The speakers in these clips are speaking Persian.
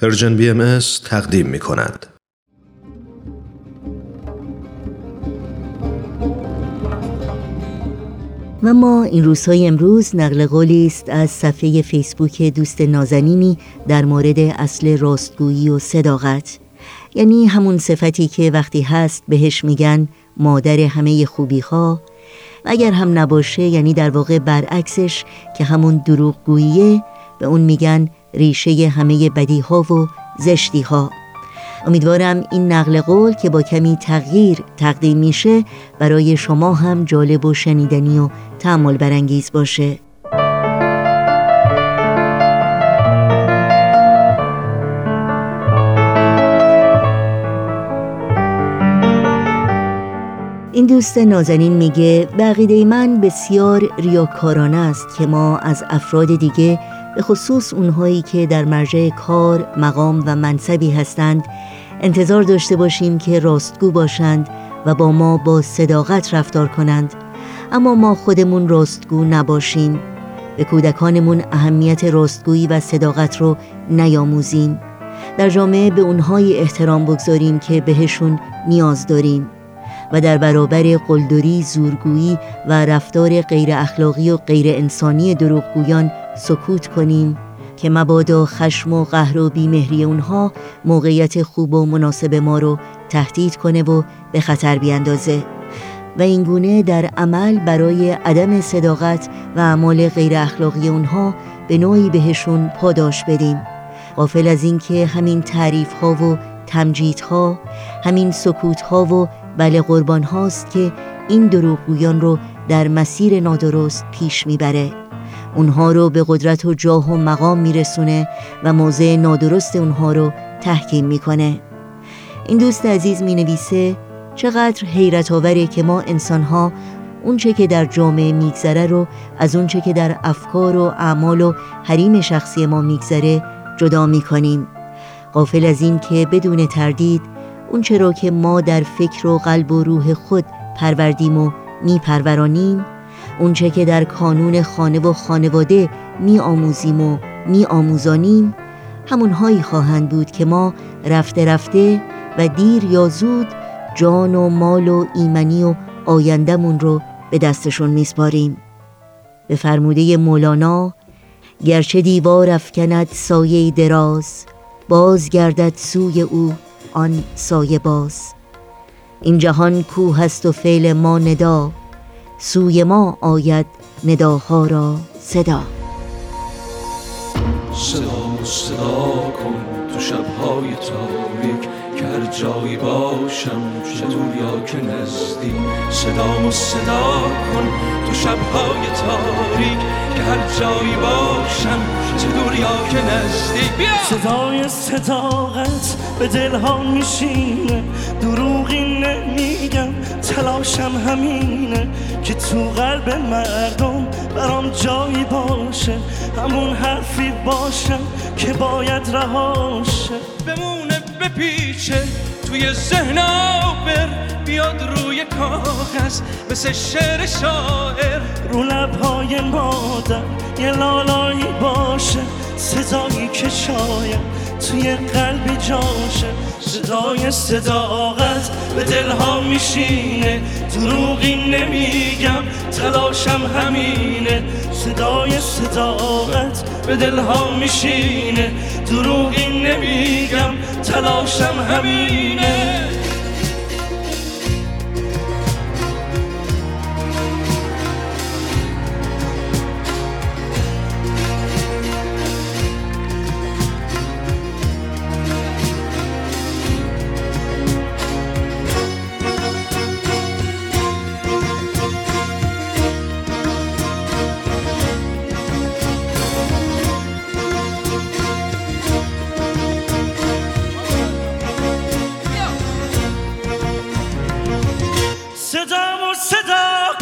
پرژن بی ام تقدیم می کند. و ما این روزهای امروز نقل قولی است از صفحه فیسبوک دوست نازنینی در مورد اصل راستگویی و صداقت یعنی همون صفتی که وقتی هست بهش میگن مادر همه خوبی ها و اگر هم نباشه یعنی در واقع برعکسش که همون دروغگوییه به اون میگن ریشه همه بدی ها و زشتی ها امیدوارم این نقل قول که با کمی تغییر تقدیم میشه برای شما هم جالب و شنیدنی و تعمل برانگیز باشه. این دوست نازنین میگه بقیده من بسیار ریاکارانه است که ما از افراد دیگه به خصوص اونهایی که در مرجع کار، مقام و منصبی هستند انتظار داشته باشیم که راستگو باشند و با ما با صداقت رفتار کنند. اما ما خودمون راستگو نباشیم. به کودکانمون اهمیت راستگویی و صداقت رو نیاموزیم. در جامعه به اونهای احترام بگذاریم که بهشون نیاز داریم. و در برابر قلدری، زورگویی و رفتار غیر اخلاقی و غیر انسانی دروغگویان سکوت کنیم که مبادا خشم و قهر و بیمهری اونها موقعیت خوب و مناسب ما رو تهدید کنه و به خطر بیاندازه. و اینگونه در عمل برای عدم صداقت و اعمال غیر اخلاقی اونها به نوعی بهشون پاداش بدیم. غافل از اینکه همین تعریف ها و تمجید ها همین سکوت ها و بله قربان هاست که این دروغگویان رو در مسیر نادرست پیش می‌بره. اونها رو به قدرت و جاه و مقام میرسونه و موضع نادرست اونها رو تحکیم می‌کنه. این دوست عزیز می نویسه چقدر حیرت آوره که ما انسان ها اونچه که در جامعه میگذره رو از اونچه که در افکار و اعمال و حریم شخصی ما میگذره جدا می‌کنیم. غافل از این که بدون تردید اونچه را که ما در فکر و قلب و روح خود پروردیم و میپرورانیم اونچه که در کانون خانه و خانواده می آموزیم و می آموزانیم همونهایی خواهند بود که ما رفته رفته و دیر یا زود جان و مال و ایمنی و آیندهمون رو به دستشون میسپاریم. به فرموده مولانا گرچه دیوار افکند سایه دراز باز گردد سوی او آن سایه باز. این جهان کوه است و فعل ما ندا سوی ما آید نداها را صدا. صدا صدا کن تو شبهای تاریک. که هر جایی باشم چه دور یا که نزدیک صدا و صدا کن تو شبهای تاریک. که هر جایی باشم چه دور یا که نزدیک بیا! صدای صداقت به دلها میشینه. دروغی نمیگم تلاشم همینه. که تو قلب مردم برام جایی باشه. همون حرفی باشم که باید رهاشه. بمونه بپیچه توی ذهن بر بیاد روی کاغذ مثل شعر شاعر. رو لبهای مادر یه لالایی باشه صدایی که شاید توی قلبی جاشه. صدای صداقت به دلها میشینه دروغی نمیگم تلاشم همینه. صدای صداقت به دلها میشینه دروغی نمیگم تلاشم همینه. صدا و صدا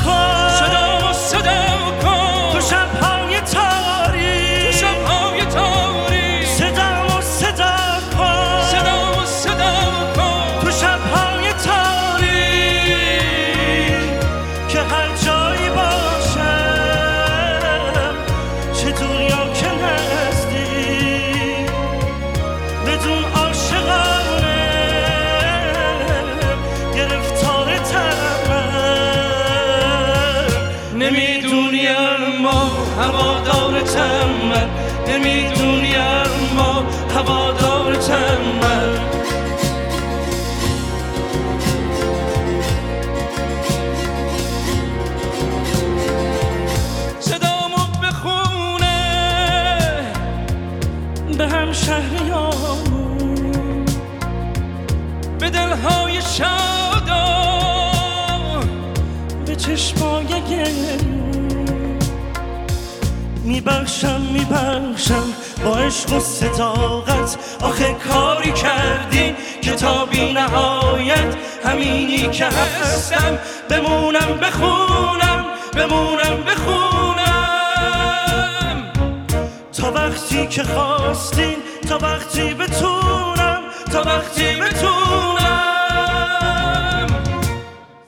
نمی‌دونی اما هوادار تمن نمی‌دونی اما هوادار تمن شهریامون به دلهای شادا به چشمای گریون میبخشم میبخشم با عشق و صداقت. آخه کاری کردی که تا بی نهایت همینی که هستم. بمونم بخونم بمونم بخونم. تا وقتی که خواستین تا وقتی بتونم تا وقتی بتونم.